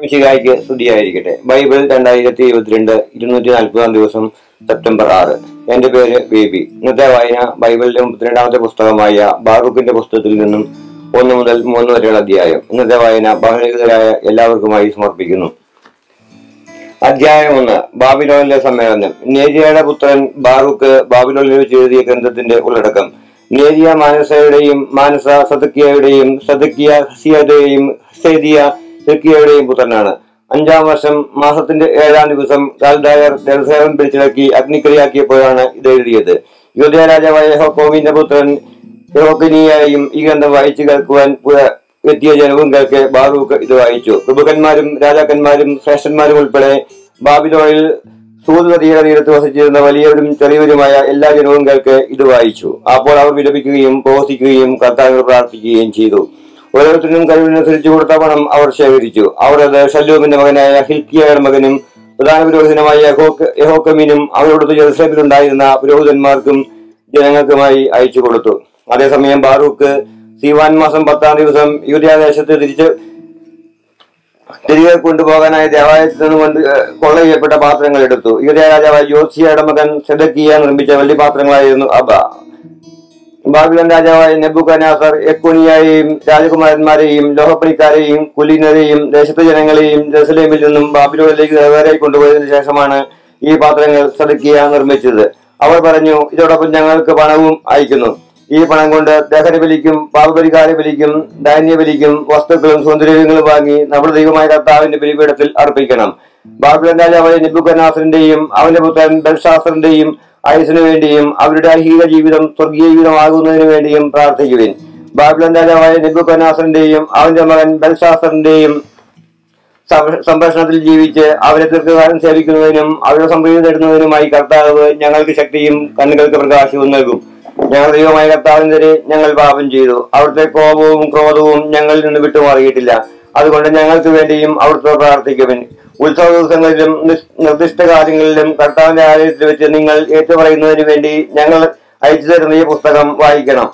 മിശിഹായ്ക്ക് സ്തുതിയായിരിക്കട്ടെ. ബൈബിൾ രണ്ടായിരത്തി ഇരുപത്തിരണ്ട് ഇരുന്നൂറ്റി നാൽപ്പതാം ദിവസം സെപ്റ്റംബർ ആറ്. എന്റെ പേര് ബേബി. ഇന്നത്തെ വായന ബൈബിളിലെ മുപ്പത്തിരണ്ടാമത്തെ പുസ്തകമായ ബാറൂഖിന്റെ പുസ്തകത്തിൽ നിന്നും ഒന്ന് മുതൽ മൂന്ന് വരെയുള്ള അധ്യായം. ഇന്നത്തെ വായന ബഹുരഹിതരായ എല്ലാവർക്കുമായി സമർപ്പിക്കുന്നു. അധ്യായം ഒന്ന് ബാബിലോണിലെ സമ്മേളനം. നേരിയയുടെ പുത്രൻ ബാറൂഖ് ബാബിലോണിൽ വെച്ച് എഴുതിയ ഗ്രന്ഥത്തിന്റെ ഉള്ളടക്കം. നേരിയ മാനസയുടെയും മാനസ സദക്കിയയുടെയും സദക്കിയ ഹസിയയുടെയും ഹസേദിയ ഹെക്കിയയുടെയും പുത്രനാണ്. അഞ്ചാം വർഷം മാസത്തിന്റെ ഏഴാം ദിവസം കാൽഡായർ ജലസേവൻ പിടിച്ചിളക്കി അഗ്നിക്രിയാക്കിയപ്പോഴാണ് ഇത് എഴുതിയത്. യുദ്ധ രാജാവായ ഹോക്കോവിന്റെ പുത്രൻ യോക്കിനിയായും ഈ ഗ്രന്ഥം വായിച്ചു കേൾക്കുവാൻ എത്തിയ ജനവും കേൾക്കെ ബാറൂക്ക് ഇത് വായിച്ചു. പ്രഭുക്കന്മാരും രാജാക്കന്മാരും ശ്രേഷ്ഠന്മാരും ഉൾപ്പെടെ ബാബിലോയിൽ സൂത് നദിയുടെ തീരത്ത് വസിച്ചിരുന്ന വലിയവരും ചെറിയവരുമായ എല്ലാ ജനവും കേൾക്കെ ഇത് വായിച്ചു. അപ്പോൾ അവർ വിലപിക്കുകയും പ്രവസിക്കുകയും കർത്താവിനോട് പ്രാർത്ഥിക്കുകയും ചെയ്തു. ഓരോരുത്തരും കഴിവിനനുസരിച്ച് കൊടുത്ത പണം അവർ ശേഖരിച്ചു. അവർ അത് ഷല്ലൂമിന്റെ മകനായ ഹിൽക്കിയയുടെ മകനും പ്രധാന പുരോഹിതനുമായ യഹോക്കമീനും അവരോടൊത്ത് ജെറുസലേമിലുണ്ടായിരുന്ന പുരോഹിതന്മാർക്കും ജനങ്ങൾക്കുമായി അയച്ചു കൊടുത്തു. അതേസമയം ബാറൂക്ക് സീവാൻ മാസം പത്താം ദിവസം യൂര്യാദേശത്ത് തിരിച്ച് തിരികെ കൊണ്ടുപോകാനായി ദേവാലയത്തിൽ നിന്ന് കൊണ്ട് കൊള്ള ചെയ്യപ്പെട്ട പാത്രങ്ങൾ എടുത്തു. യൂരിയ രാജാവായ യോസിയയുടെ മകൻ സെദക്കിയ നിർമ്മിച്ച വലിയ അവ. ബാബിലോൺ രാജാവായ നെബുഖനാസർ എക്കുനിയായെയും രാജകുമാരന്മാരെയും ലോഹപ്പണിക്കാരെയും കുലീനരെയും ദേശത്തെ ജനങ്ങളെയും ജെറുസലേമിൽ നിന്നും ബാബിലോണിലേക്ക് നിറവേറായി കൊണ്ടുപോയതിനു ശേഷമാണ് ഈ പാത്രങ്ങൾ സദക്കിയ നിർമ്മിച്ചത്. അവർ പറഞ്ഞു ഇതോടൊപ്പം ഞങ്ങൾക്ക് പണവും അയക്കുന്നു. ഈ പണം കൊണ്ട് ദഹനബലിക്കും പാപപരിഹാര ബലിക്കും ധാന്യ ബലിക്കും വസ്തുക്കളും സൗന്ദര്യങ്ങളും വാങ്ങി നമ്മുടെ ദൈവമായ കർത്താവിന്റെ ബലിപീഠത്തിൽ അർപ്പിക്കണം. ബാബിലോൺ രാജാവായ നിബുക്കനാസറിന്റെയും അവന്റെ പുത്രൻ ബൽശാസ്ത്രന്റെയും ആയുസിനു വേണ്ടിയും അവരുടെ ഐഹിക ജീവിതം സ്വർഗീയ ജീവിതമാകുന്നതിനു വേണ്ടിയും പ്രാർത്ഥിക്കുവിൻ. ബാബുലൻ രാജാവായ നിബുക്കനാസറിന്റെയും അവന്റെ മകൻ ബൽശാസ്ത്രന്റെയും സംഭാഷണത്തിൽ ജീവിച്ച് അവരെ ദീർഘകാലം സേവിക്കുന്നതിനും അവരുടെ സംപ്രീതി നേടുന്നതിനുമായി കർത്താവ് ഞങ്ങൾക്ക് ശക്തിയും കണ്ണുകൾക്ക് പ്രകാശവും നൽകും. ഞങ്ങൾ ദൈവമായ കർത്താവിനെതിരെ ഞങ്ങൾ പാപം ചെയ്തു. അവിടുത്തെ കോപവും ക്രോധവും ഞങ്ങളിൽ നിന്ന് വിട്ടുമാറിയിട്ടില്ല. അതുകൊണ്ട് ഞങ്ങൾക്ക് വേണ്ടിയും അവിടുത്തെ പ്രാർത്ഥിക്കുവിൻ. ഉത്സവ ദിവസങ്ങളിലും നിർദ്ദിഷ്ട കാര്യങ്ങളിലും കർത്താവിന്റെ ആലയത്തിൽ വെച്ച് നിങ്ങൾ ഏറ്റുപറയുന്നതിന് വേണ്ടി ഞങ്ങൾ അയച്ചു തരുന്ന ഈ പുസ്തകം വായിക്കണം.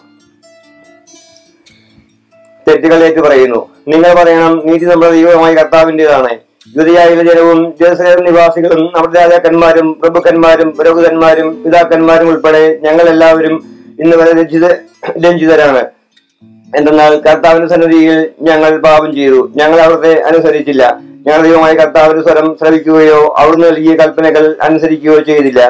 തെറ്റുകൾ ഏറ്റുപറയുന്നു. നിങ്ങൾ പറയണം നീതി നമ്മുടെ ദൈവമായി കർത്താവിന്റെതാണ്. യുദ്ധയായിലെ ജനവും ജെറുസലേം നിവാസികളും നമ്മുടെ രാജാക്കന്മാരും പ്രഭുക്കന്മാരും പുരോഹിതന്മാരും പിതാക്കന്മാരും ഉൾപ്പെടെ ഞങ്ങൾ എല്ലാവരും ഇന്ന് വരെ രഞ്ജിത രഞ്ജിതരാണ്. എന്തെന്നാൽ കർത്താവിന്റെ സന്നിധിയിൽ ഞങ്ങൾ പാപം ചെയ്തു. ഞങ്ങൾ അവിടുത്തെ അനുസരിച്ചില്ല. ഞങ്ങൾ ദൈവമായ കർത്താവിന്റെ സ്വരം ശ്രവിക്കുകയോ അവിടുന്ന് നൽകിയ കൽപ്പനകൾ അനുസരിക്കുകയോ ചെയ്തില്ല.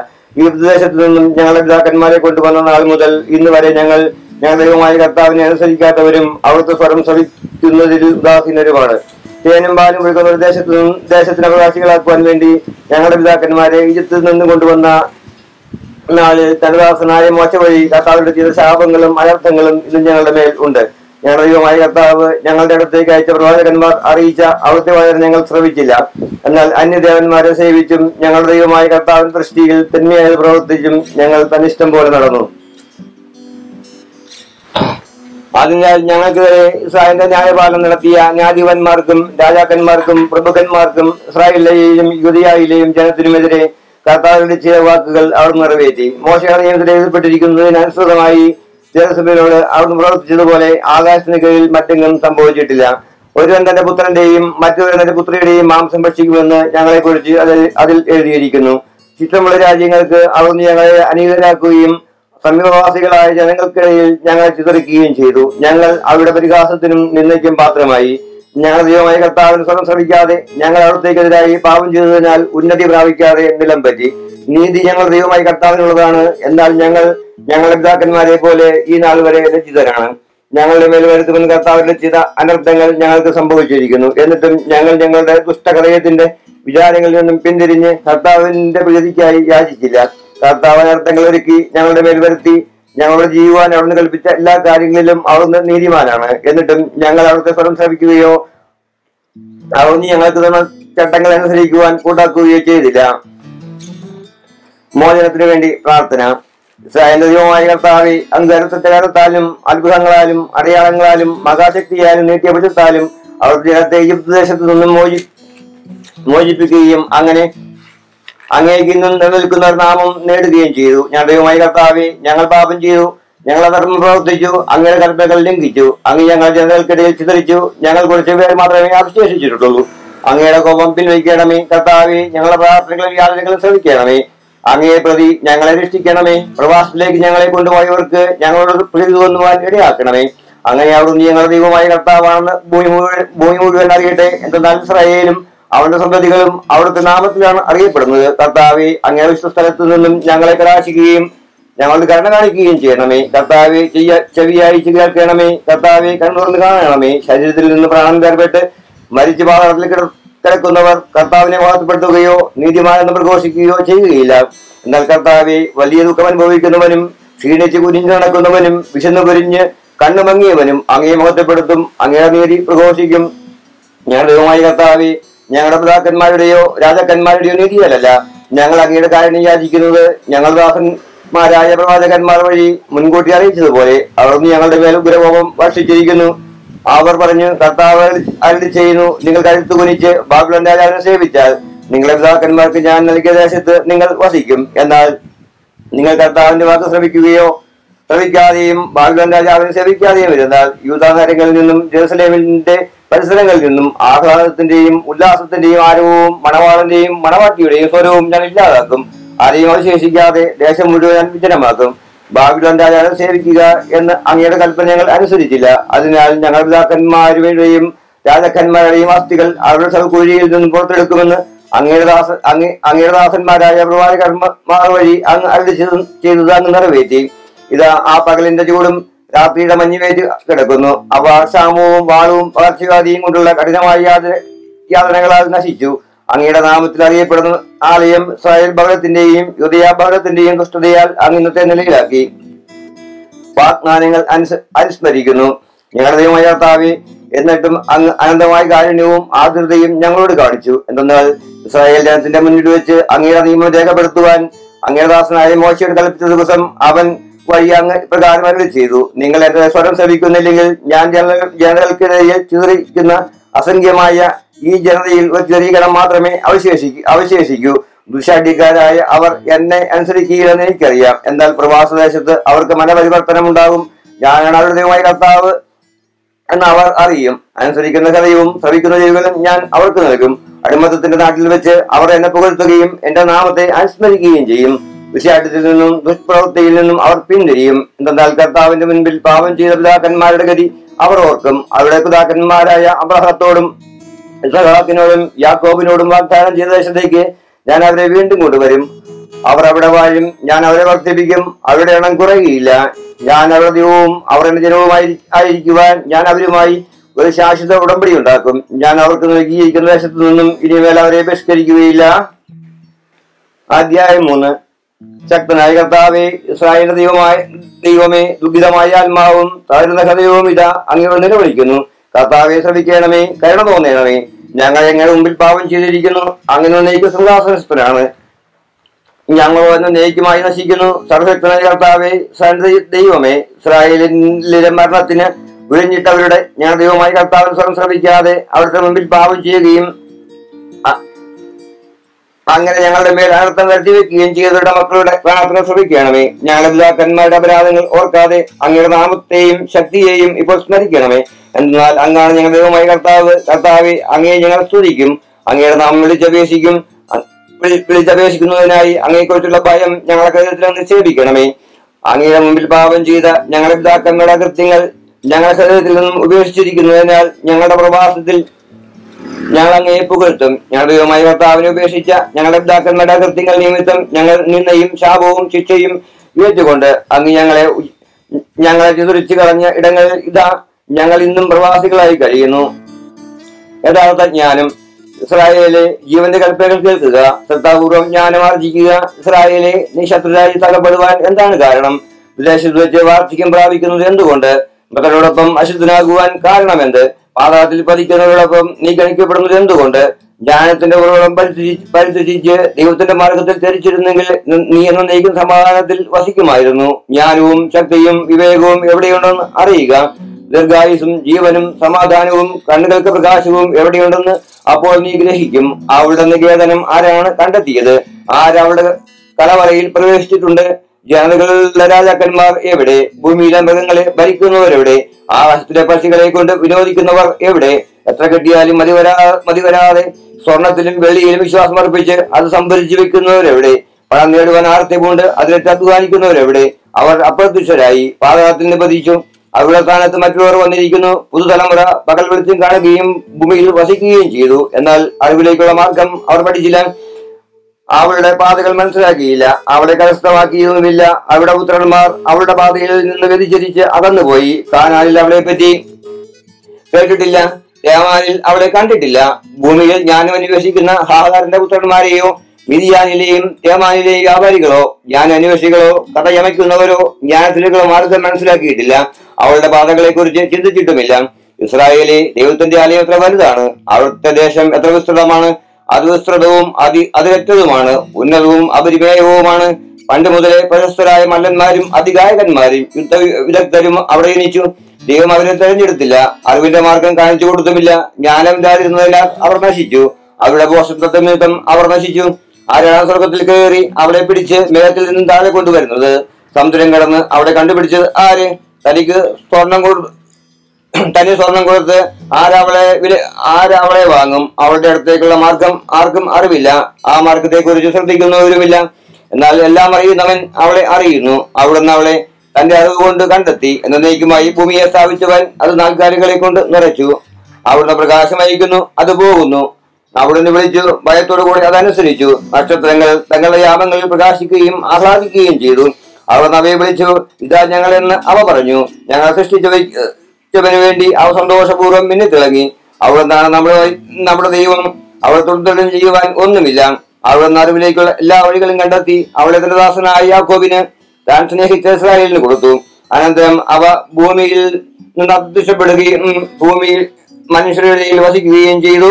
ഈ പ്രദേശത്ത് നിന്നും ഞങ്ങളുടെ പിതാക്കന്മാരെ കൊണ്ടുവന്ന നാൾ മുതൽ ഇന്ന് വരെ ഞങ്ങൾ ഞങ്ങൾ ദൈവമായ കർത്താവിനെ അനുസരിക്കാത്തവരും അവിടുത്തെ സ്വരം ശ്രവിക്കുന്നതിൽ ഉദാസീനരുമാണ്. തേനും പാലും ഒഴുകുന്ന ഒരു ദേശത്തു നിന്നും ദേശത്തിന് അവകാശികളാക്കുവാൻ വേണ്ടി ഞങ്ങളുടെ പിതാക്കന്മാരെ ഈജിപ്തിൽ നിന്ന് കൊണ്ടുവന്ന നാളിൽ തനദാസനായ മോശ വഴി കർത്താവിന്റെ ചെയ്ത ശാപങ്ങളും അനർത്ഥങ്ങളും ഇന്ന് ഞങ്ങളുടെ മേൽ ഉണ്ട്. ഞങ്ങളുടെ ദൈവമായ കർത്താവ് ഞങ്ങളുടെ അടുത്തേക്ക് അയച്ച പ്രവാചകന്മാർ അറിയിച്ച അവിടുത്തെ വചനം ഞങ്ങൾ ശ്രവിച്ചില്ല. എന്നാൽ അന്യദേവന്മാരെ സേവിച്ചും ഞങ്ങളുടെ ദൈവമായ കർത്താവിന്റെ ദൃഷ്ടിയിൽ തന്മയായത് പ്രവർത്തിച്ചും ഞങ്ങൾ തന്നിഷ്ടം പോലെ നടന്നു. അതിനാൽ ഞങ്ങൾക്ക് വരെ ഇസ്രായേലിന്റെ ന്യായപാലനം നടത്തിയ ന്യായാധിപന്മാർക്കും രാജാക്കന്മാർക്കും പ്രഭുക്കന്മാർക്കും ഇസ്രായേലിലെയും യുദ്ധയായിലെയും ജനത്തിനുമെതിരെ കർത്താവിന്റെ ചില വാക്കുകൾ അവർ നിറവേറ്റി. മോശയുടെ നിയമത്തിൽ എഴുതപ്പെട്ടിരിക്കുന്നതിനനുസൃതമായി ജനസഭയിലോട് അവിടുന്ന് പ്രവർത്തിച്ചതുപോലെ ആകാശത്തിന് കീഴിൽ മറ്റെങ്ങും സംഭവിച്ചിട്ടില്ല. ഒരുവൻ തന്റെ പുത്രന്റെയും മറ്റൊരു തന്റെ പുത്രിയുടെയും മാംസം ഭക്ഷിക്കുമെന്ന് ഞങ്ങളെ കുറിച്ച് അതിൽ അതിൽ എഴുതിയിരിക്കുന്നു. ചിത്രമുള്ള രാജ്യങ്ങൾക്ക് അവിടുന്ന് ഞങ്ങളെ അനീതരാക്കുകയും സമീപവാസികളായ ജനങ്ങൾക്കിടയിൽ ഞങ്ങളെ ചിതറിക്കുകയും ചെയ്തു. ഞങ്ങൾ അവരുടെ പരിഹാസത്തിനും നിന്ദയ്ക്കും പാത്രമായി. ഞങ്ങൾ ദൈവമായ കർത്താവിന് സ്വന്തം ശ്രമിക്കാതെ ഞങ്ങൾ അവിടത്തേക്കെതിരായി പാപം ചെയ്തതിനാൽ ഉന്നതി പ്രാപിക്കാതെ നിലം പറ്റി നീതി ഞങ്ങൾ ദൈവമായി കർത്താവിനുള്ളതാണ്. എന്നാൽ ഞങ്ങൾ ഞങ്ങളുടെ പിതാക്കന്മാരെ പോലെ ഈ നാൾ വരെ രചിതരാണ് ഞങ്ങളുടെ മേൽ വരുത്തുമെന്ന് കർത്താവിന്റെ ചില അനർത്ഥങ്ങൾ ഞങ്ങൾക്ക് സംഭവിച്ചിരിക്കുന്നു. എന്നിട്ടും ഞങ്ങൾ ഞങ്ങളുടെ ദുഷ്ടഹൃദയത്തിന്റെ വിചാരങ്ങളിൽ നിന്നും പിന്തിരിഞ്ഞ് കർത്താവിന്റെ പ്രീതിക്കായി യാചിച്ചില്ല. കർത്താവ് അനർത്ഥങ്ങൾ ഒരുക്കി ഞങ്ങളുടെ മേൽ വരുത്തി. ഞങ്ങളുടെ ജീവാൻ അവിടുന്ന് കൽപ്പിച്ച എല്ലാ കാര്യങ്ങളിലും അവിടുന്ന് നീതിമാനാണ്. എന്നിട്ടും ഞങ്ങൾ അവിടുത്തെ സ്വരം ശ്രമിക്കുകയോ അവിടുന്ന് ഞങ്ങൾക്ക് ചട്ടങ്ങൾ അനുസരിക്കുവാൻ കൂട്ടാക്കുകയോ ചെയ്തില്ല. മോചനത്തിനു വേണ്ടി പ്രാർത്ഥന. ഇസ്രായേലിന്റെ ദൈവമായ കർത്താവെ അങ്കരത്തെ കാലത്താലും അത്ഭുതങ്ങളാലും അടയാളങ്ങളാലും മഹാശക്തിയാലും നീട്ടിയ അവരുടെ ജനത്തെ ഈജിപ്ത് ദേശത്ത് നിന്നും മോചി മോചിപ്പിക്കുകയും അങ്ങനെ അങ്ങേക്ക് ഇന്നും നിലനിൽക്കുന്ന നാമം നേടുകയും ചെയ്തു. ഞാൻ ദൈവമായ കർത്താവെ ഞങ്ങൾ പാപം ചെയ്തു ഞങ്ങൾ അധർമ്മം പ്രവർത്തിച്ചു അങ്ങയുടെ കൽപ്പനകൾ ലംഘിച്ചു അങ്ങ് ഞങ്ങൾ ജനങ്ങൾക്കിടയിൽ ചിതറിച്ചു ഞങ്ങൾ കുറച്ച് പേർ മാത്രമേ അവശേഷിച്ചിട്ടുള്ളൂ അങ്ങയുടെ കോപം പിൻവലിക്കണമേ കർത്താവെ ഞങ്ങളുടെ പ്രാർത്ഥനകളും യാതനകളും ശ്രമിക്കണമേ. അങ്ങയെ പ്രതി ഞങ്ങളെ രക്ഷിക്കണമേ. പ്രവാസത്തിലേക്ക് ഞങ്ങളെ കൊണ്ടുപോയവർക്ക് ഞങ്ങളോട് പ്രതി തോന്നുവാൻ ഇടയാക്കണമേ. അങ്ങനെ അവിടുന്ന് ഞങ്ങളുടെ ദൈവമായ കർത്താവാണെന്ന് ഭൂമി മുഴുവൻ ഭൂമി മുഴുവൻ അറിയട്ടെ. എന്തെന്നാൽ ഇസ്രായേലും അവന്റെ സന്തതികളും അവിടുത്തെ നാമത്തിലാണ് അറിയപ്പെടുന്നത്. കർത്താവെ അങ്ങയുടെ വിശ്വസ്ഥലത്ത് നിന്നും ഞങ്ങളെ കടാശിക്കുകയും ഞങ്ങളുടെ കരുണ കാണിക്കുകയും ചെയ്യണമേ. കർത്താവെ ചെയ്യ ചെവിയായി കേൾക്കണമേ. കർത്താവെ കണ്ണുറന്ന് കാണണമേ. ശരീരത്തിൽ നിന്ന് പ്രാണൻ വേർപെട്ട് മരിച്ചു പാതാളത്തിൽ കിട കിടക്കുന്നവർ കർത്താവിനെ മഹത്വപ്പെടുത്തുകയോ നീതിമാനെന്ന് പ്രഘോഷിക്കുകയോ ചെയ്യുകയില്ല. എന്നാൽ കർത്താവെ വലിയ ദുഃഖം അനുഭവിക്കുന്നവനും ക്ഷീണിച്ച് കുനിഞ്ഞു നടക്കുന്നവനും വിശന്നു കുരിഞ്ഞ് കണ്ണുമങ്ങിയവനും അങ്ങയെ മഹത്വപ്പെടുത്തും അങ്ങയുടെ നീതി പ്രഘോഷിക്കും. ഞങ്ങളുടെ ദൈവമായ കർത്താവെ ഞങ്ങളുടെ പിതാക്കന്മാരുടെയോ രാജാക്കന്മാരുടെയോ നീതിയല്ല ഞങ്ങൾ അങ്ങയുടെ കാര്യം യാചിക്കുന്നത്. ഞങ്ങൾ ദാസന്മാരായ പ്രവാചകന്മാർ വഴി മുൻകൂട്ടി അറിയിച്ചതുപോലെ അവർ ഞങ്ങളുടെ മേൽ ഉഗ്രകോപം വർഷിച്ചിരിക്കുന്നു. അവർ പറഞ്ഞു കർത്താവ് അരളി ചെയ്യുന്നു. നിങ്ങൾ കഴുത്തു കുനിച്ച് ബാബുലൻ രാജാവിനെ സേവിച്ചാൽ നിങ്ങളെ പിതാക്കന്മാർക്ക് ഞാൻ നൽകിയ ദേശത്ത് നിങ്ങൾ വസിക്കും. എന്നാൽ നിങ്ങൾ കർത്താവിന്റെ വാക്ക് ശ്രമിക്കുകയോ ശ്രമിക്കാതെയും ബാബുലൻ രാജാവിനെ സേവിക്കാതെയും ഇരുന്നാൽ യൂതാനഗരങ്ങളിൽ നിന്നും ജെറുസലേമിന്റെ പരിസരങ്ങളിൽ നിന്നും ആഹ്ലാദത്തിന്റെയും ഉല്ലാസത്തിന്റെയും ആരവവും മണവാളന്റെയും മണവാട്ടിയുടെയും സ്വരവും ഞാൻ ഇല്ലാതാക്കും. ആരെയും അവശേഷിക്കാതെ ദേശം മുഴുവൻ വിജനമാക്കും. ബാബിലോൺ രാജാവിനെ സേവിക്കുക എന്ന് അങ്ങയുടെ കൽപ്പന ഞങ്ങൾ അനുസരിച്ചില്ല. അതിനാൽ ഞങ്ങൾ പിതാക്കന്മാരുടെയും രാജാക്കന്മാരുടെയും അസ്ഥികൾ അവരുടെ സൽക്കുഴിയിൽ നിന്നും പുറത്തെടുക്കുമെന്ന് അങ്ങയുടെ ദാസ അങ്ങേ അങ്ങയുടെ ദാസന്മാരായ പ്രവാചകന്മാർ വഴി അങ്ങ് അരുളി ചെയ്ത- ചെയ്തത് അങ്ങ് നിറവേറ്റി. ഇതാ ആ പകലിന്റെ ചൂടും രാത്രിയുടെ മഞ്ഞുവേറ്റ് കിടക്കുന്നു. അവ ക്ഷാമവും വാളവും പകർച്ചവ്യാധിയും കൊണ്ടുള്ള കഠിനമായ യാത- യാതനകളാൽ നശിച്ചു. അങ്ങയുടെ നാമത്തിൽ അറിയപ്പെടുന്ന ആലയം സായൽ ഭഗതത്തിന്റെയും യുദയ ഭാഗത്തിന്റെയും കൃഷ്ണതയാൽ അങ്ങ് ഇന്നത്തെ നിലയിലാക്കി. വാഗ്ദാനങ്ങൾ അനുസ അനുസ്മരിക്കുന്നു. ഞങ്ങളുടെ ദൈവമായ എന്നിട്ടും അങ്ങ് അനന്തമായ കാരുണ്യവും ആതൃതയും ഞങ്ങളോട് കാണിച്ചു. എന്തെന്നാൽ ഇസ്രായേൽ ജനത്തിന്റെ മുന്നിൽ വെച്ച് അങ്ങയുടെ നിയമം രേഖപ്പെടുത്തുവാൻ അങ്ങയുടെ ദാസനായ മോശയോട് കൽപ്പിച്ച ദിവസം അവൻ വഴി അങ്ങ് പ്രകാരം അരുളി ചെയ്തു. നിങ്ങൾ എന്റെ സ്വരം ശ്രമിക്കുന്നില്ലെങ്കിൽ ഞാൻ ജനങ്ങൾക്കിടയിൽ ചിതറിക്കുന്ന അസംഖ്യമായ ഈ ജനതയിൽ ഒരു ചെറിയ ഗണം മാത്രമേ അവശേഷിക്കൂ അവശേഷിക്കൂ. ദുശാഠ്യക്കാരായ അവർ എന്നെ അനുസരിക്കുകയില്ലെന്ന് എനിക്കറിയാം. എന്നാൽ പ്രവാസദേശത്ത് അവർക്ക് മനപരിവർത്തനം ഉണ്ടാകും ഞാനാണ് അവരുടെ ദൈവമായി കർത്താവ് എന്ന് അവർ അറിയും. അനുസരിക്കുന്ന കഥയും ശ്രവിക്കുന്ന ജീവികളും ഞാൻ അവർക്ക് നൽകും. അടിമത്തത്തിന്റെ നാട്ടിൽ വെച്ച് അവർ എന്നെ പുകഴ്ത്തുകയും എന്റെ നാമത്തെ അനുസ്മരിക്കുകയും ചെയ്യും. വിഷയാട്ടത്തിൽ നിന്നും ദുഷ്പ്രവൃത്തിയിൽ നിന്നും അവർ പിന്തിരിയും. എന്തെന്നാൽ കർത്താവിന്റെ മുൻപിൽ പാപം ചെയ്ത പിതാക്കന്മാരുടെ ഗതി അവർ ഓർക്കും. അവരുടെ പിതാക്കന്മാരായ അബ്രഹത്തോടും ഇസഹാക്കിനോടും യാക്കോബിനോടും വാഗ്ദാനം ചെയ്ത ദേശത്തേക്ക് ഞാൻ അവരെ വീണ്ടും കൊണ്ടുവരും. അവർ അവിടെ വാഴും ഞാൻ അവരെ വർദ്ധിപ്പിക്കും അവരുടെ എണ്ണം കുറയുകയില്ല. ഞാൻ അവരുടെ ദൈവവും എന്റെ ജനവുമായി ആയിരിക്കുവാൻ ഞാൻ അവരുമായി ഒരു ശാശ്വത ഉടമ്പടി ഉണ്ടാക്കും. ഞാൻ അവർക്ക് നൽകിയിരിക്കുന്ന ദേശത്തു നിന്നും ഇനിമേൽ അവരെ ബഹിഷ്കരിക്കുകയില്ല. അധ്യായം മൂന്ന്. ശക്തനായ കർത്താവെ ഇസ്രായേലിന്റെ ദൈവമായ ദൈവമേ ദുഃഖിതമായ ആത്മാവും താഴ്ന്ന ഹൃദയവും ഇതാ അങ്ങനെ നിലവിളിക്കുന്നു. കർത്താവെ ശ്രമിക്കണമേ. കരുണ തോന്നണമേ. ഞങ്ങൾ ഞങ്ങളുടെ മുമ്പിൽ പാപം ചെയ്തിരിക്കുന്നു. അങ്ങനെ നെയ്ക്ക് സിംഹാസനസ്ഥനാണ്. ഞങ്ങൾ വന്ന് നെയ്ക്കുമായി നശിക്കുന്നു. സർവശക്തനായ കർത്താവെ ദൈവമേ ഇസ്രായേലിലെ മരണത്തിന് വിഴിഞ്ഞിട്ടവരുടെ ഞങ്ങളുടെ ദൈവമായി കർത്താവിന് സ്വയം ശ്രമിക്കാതെ അവരുടെ മുമ്പിൽ പാപം ചെയ്യുകയും അങ്ങനെ ഞങ്ങളുടെ മേൽ അനർത്ഥം വരുത്തി വെക്കുകയും ചെയ്തവരുടെ മക്കളുടെ പ്രാർത്ഥന ശ്രമിക്കണമേ. ഞങ്ങളുടെ പിതാക്കന്മാരുടെ അപരാധങ്ങൾ ഓർക്കാതെ അങ്ങയുടെ നാമത്തെയും ശക്തിയെയും ഇപ്പോൾ സ്മരിക്കണമേ. എന്നാൽ അങ്ങാണ് ഞങ്ങളുടെ ദൈവമായ കർത്താവ്. കർത്താവ് അങ്ങയെ ഞങ്ങൾ സ്തുതിക്കും. അങ്ങയുടെ നാം വിളിച്ചപേക്ഷിക്കും. വിളിച്ചപേക്ഷിക്കുന്നതിനായി അങ്ങയെക്കുറിച്ചുള്ള ഭയം ഞങ്ങളുടെ ഹൃദയത്തിൽ നിക്ഷേപിക്കണമേ. അങ്ങയുടെ മുമ്പിൽ പാപം ചെയ്ത ഞങ്ങളുടെ പിതാക്കന്മാരുടെ കൃത്യങ്ങൾ ഞങ്ങളുടെ ഹൃദയത്തിൽ നിന്നും ഉപേക്ഷിച്ചിരിക്കുന്നതിനാൽ ഞങ്ങളുടെ പ്രവാസത്തിൽ ഞങ്ങൾ അങ്ങയെ പുകഴ്ത്തും. ഞങ്ങളുടെ ദൈവമായി കർത്താവിനെ ഉപേക്ഷിച്ച ഞങ്ങളുടെ പിതാക്കന്മാരുടെ കൃത്യങ്ങൾ നിമിത്തം ഞങ്ങൾ നിന്നയും ശാപവും ശിക്ഷയും ഏറ്റുകൊണ്ട് അങ്ങ് ഞങ്ങളെ ഞങ്ങളെ ചിതറിച്ചു കളഞ്ഞ ഇടങ്ങളിൽ ഇതാ ഞങ്ങൾ ഇന്നും പ്രവാസികളായി കഴിയുന്നു. യഥാർത്ഥ ജ്ഞാനം ഇസ്രായേലെ ജീവന്റെ കൽപ്പനകൾ കേൾക്കുക ശ്രദ്ധാപൂർവം ജ്ഞാനം ആർജിക്കുക ഇസ്രായേലെ നീ ശത്രുരാജി തകപ്പെടുവാൻ എന്താണ് കാരണം? വിദേശത്ത് വെച്ച് വാർദ്ധക്യം പ്രാപിക്കുന്നത് എന്തുകൊണ്ട്? മക്കളോടൊപ്പം അശുദ്ധനാകുവാൻ കാരണമെന്ത്? പാതാളത്തിൽ പതിക്കുന്നവരോടൊപ്പം നീ ഗണിക്കപ്പെടുന്നത് എന്തുകൊണ്ട്? ജ്ഞാനത്തിന്റെ പരിത്യജി- പരിത്യജിച്ച് ദൈവത്തിന്റെ മാർഗത്തിൽ ധരിച്ചിരുന്നെങ്കിൽ നീ എന്ന നീക്കും സമാധാനത്തിൽ വസിക്കുമായിരുന്നു. ജ്ഞാനവും ശക്തിയും വിവേകവും എവിടെയുണ്ടെന്ന് അറിയുക. ദീർഘായുസും ജീവനും സമാധാനവും കണ്ണുകൾക്ക് പ്രകാശവും എവിടെയുണ്ടെന്ന് അപ്പോൾ നീ ഗ്രഹിക്കും. അവളുടെ നികേതനം ആരാണ് കണ്ടെത്തിയത്? ആരവളുടെ കലവറയിൽ പ്രവേശിച്ചിട്ടുണ്ട്? ജനതകളുടെ രാജാക്കന്മാർ എവിടെ? ഭൂമിയിലെ മൃഗങ്ങളെ ഭരിക്കുന്നവരെവിടെ? ആകാശത്തിലെ പക്ഷികളെ കൊണ്ട് വിനോദിക്കുന്നവർ എവിടെ? എത്ര കിട്ടിയാലും മതി വരാ മതി വരാതെ സ്വർണത്തിലും വെള്ളിയിലും വിശ്വാസം അർപ്പിച്ച് അത് സംഭരിച്ചു വെക്കുന്നവരെവിടെ? പണം നേടുവാൻ ആർത്തി കൊണ്ട് അതിലേക്ക് അധ്വാനിക്കുന്നവരെവിടെ അവർ അപ്രത്യക്ഷരായി. പാതകത്തിൽ നിപതിച്ചു അവരുടെ സ്ഥാനത്ത് മറ്റുള്ളവർ വന്നിരിക്കുന്നു. പുതുതലമുറ പകൽ വെളിച്ചം കാണുകയും ഭൂമിയിൽ വസിക്കുകയും ചെയ്തു. എന്നാൽ അറിവിലേക്കുള്ള മാർഗം അവർ പഠിച്ചില്ല. അവളുടെ പാതകൾ മനസ്സിലാക്കിയില്ല. അവളെ കരസ്ഥമാക്കിയതുമില്ല. അവരുടെ പുത്രന്മാർ അവളുടെ പാതയിൽ നിന്ന് വ്യതിചരിച്ച് അകന്നുപോയി. കാനാലിൽ അവളെ പറ്റി കേട്ടിട്ടില്ല. തേമാനിൽ അവളെ കണ്ടിട്ടില്ല. ഭൂമിയിൽ ജ്ഞാനം അന്വേഷിക്കുന്ന ഹാഹാറിന്റെ പുത്രന്മാരെയോ മിതിയാനിലെയും തേമാനിലെയും വ്യാപാരികളോ ഞാൻ അന്വേഷികളോ കഥ യമയ്ക്കുന്നവരോ ജ്ഞാനത്തിലേക്കുള്ള മാർഗം മനസ്സിലാക്കിയിട്ടില്ല. അവളുടെ പാതകളെക്കുറിച്ച് ചിന്തിച്ചിട്ടുമില്ല. ഇസ്രായേലി ദൈവത്തിന്റെ ആലയം എത്ര വലുതാണ്? അവിടുത്തെ ദേശം എത്ര വിസ്തൃതമാണ്? അത് വിസ്തൃതവും അതി അതിരറ്റതുമാണ് ഉന്നതവും അപരിമേയവുമാണ്. പണ്ട് മുതലേ പ്രശസ്തരായ മല്ലന്മാരും അതിഗായകന്മാരും യുദ്ധ വിദഗ്ധരും അവിടെ ജനിച്ചു. ദൈവം അവരെ തെരഞ്ഞെടുത്തില്ല. അറിവിന്റെ മാർഗം കാണിച്ചു കൊടുത്തുമില്ല. ജ്ഞാനം ഇല്ലാതിരുന്നതിനാൽ അവർ നശിച്ചു. അവരുടെ പോഷത്വത്തെ നിമിത്തം അവർ നശിച്ചു. ആരാണ് സ്വർഗത്തിൽ കയറി അവളെ പിടിച്ച് മേഘത്തിൽ നിന്നും താഴെ കൊണ്ടുവരുന്നത്. സമുദ്രം കടന്ന് അവിടെ കണ്ടുപിടിച്ചത് ആര്? തനിക്ക് സ്വർണം കൊടു തനി സ്വർണം കൊടുത്ത് ആരവളെ വില ആരവളെ വാങ്ങും? അവളുടെ അടുത്തേക്കുള്ള മാർഗം ആർക്കും അറിവില്ല. ആ മാർഗത്തെ കുറിച്ച് ശ്രദ്ധിക്കുന്നവരുമില്ല എന്നാൽ എല്ലാം അറിയുന്നവൻ അവളെ അറിയുന്നു. അവിടുന്ന് അവളെ തന്റെ അറിവ് കൊണ്ട് കണ്ടെത്തി. എന്നേക്കുമായി ഭൂമിയെ സ്ഥാപിച്ചവൻ അത് നാൽക്കാലികളെ കൊണ്ട് നിറച്ചു. അവിടുന്ന് പ്രകാശം അയക്കുന്നു അത് പോകുന്നു. അവിടുന്ന് വിളിച്ചു ഭയത്തോടു കൂടി അതനുസരിച്ചു. നക്ഷത്രങ്ങൾ തങ്ങളുടെ യാമങ്ങളിൽ പ്രകാശിക്കുകയും ആഹ്ലാദിക്കുകയും ചെയ്തു. അവർ അവയെ വിളിച്ചു ഇതാ ഞങ്ങൾ എന്ന് അവ പറഞ്ഞു. ഞങ്ങൾ സൃഷ്ടിച്ചവന് വേണ്ടി അവ സന്തോഷപൂർവം മിന്നി തിളങ്ങി. അവിടുന്നാണ് നമ്മുടെ നമ്മുടെ ദൈവം അവൾ തുടർന്നും ചെയ്യുവാൻ ഒന്നുമില്ല. അവിടുന്ന് അറിവിലേക്കുള്ള എല്ലാ വഴികളും കണ്ടെത്തി അവളെ തന്റെ ദാസനായ യാക്കോബിന് താൻ സ്നേഹിച്ച ഇസ്രായേലിന് കൊടുത്തു. അനന്തരം അവ ഭൂമിയിൽ നിന്ന് അദൃശ്യപ്പെടുകയും ഉം, ഭൂമിയിൽ മനുഷ്യരുടെ വസിക്കുകയും ചെയ്തു.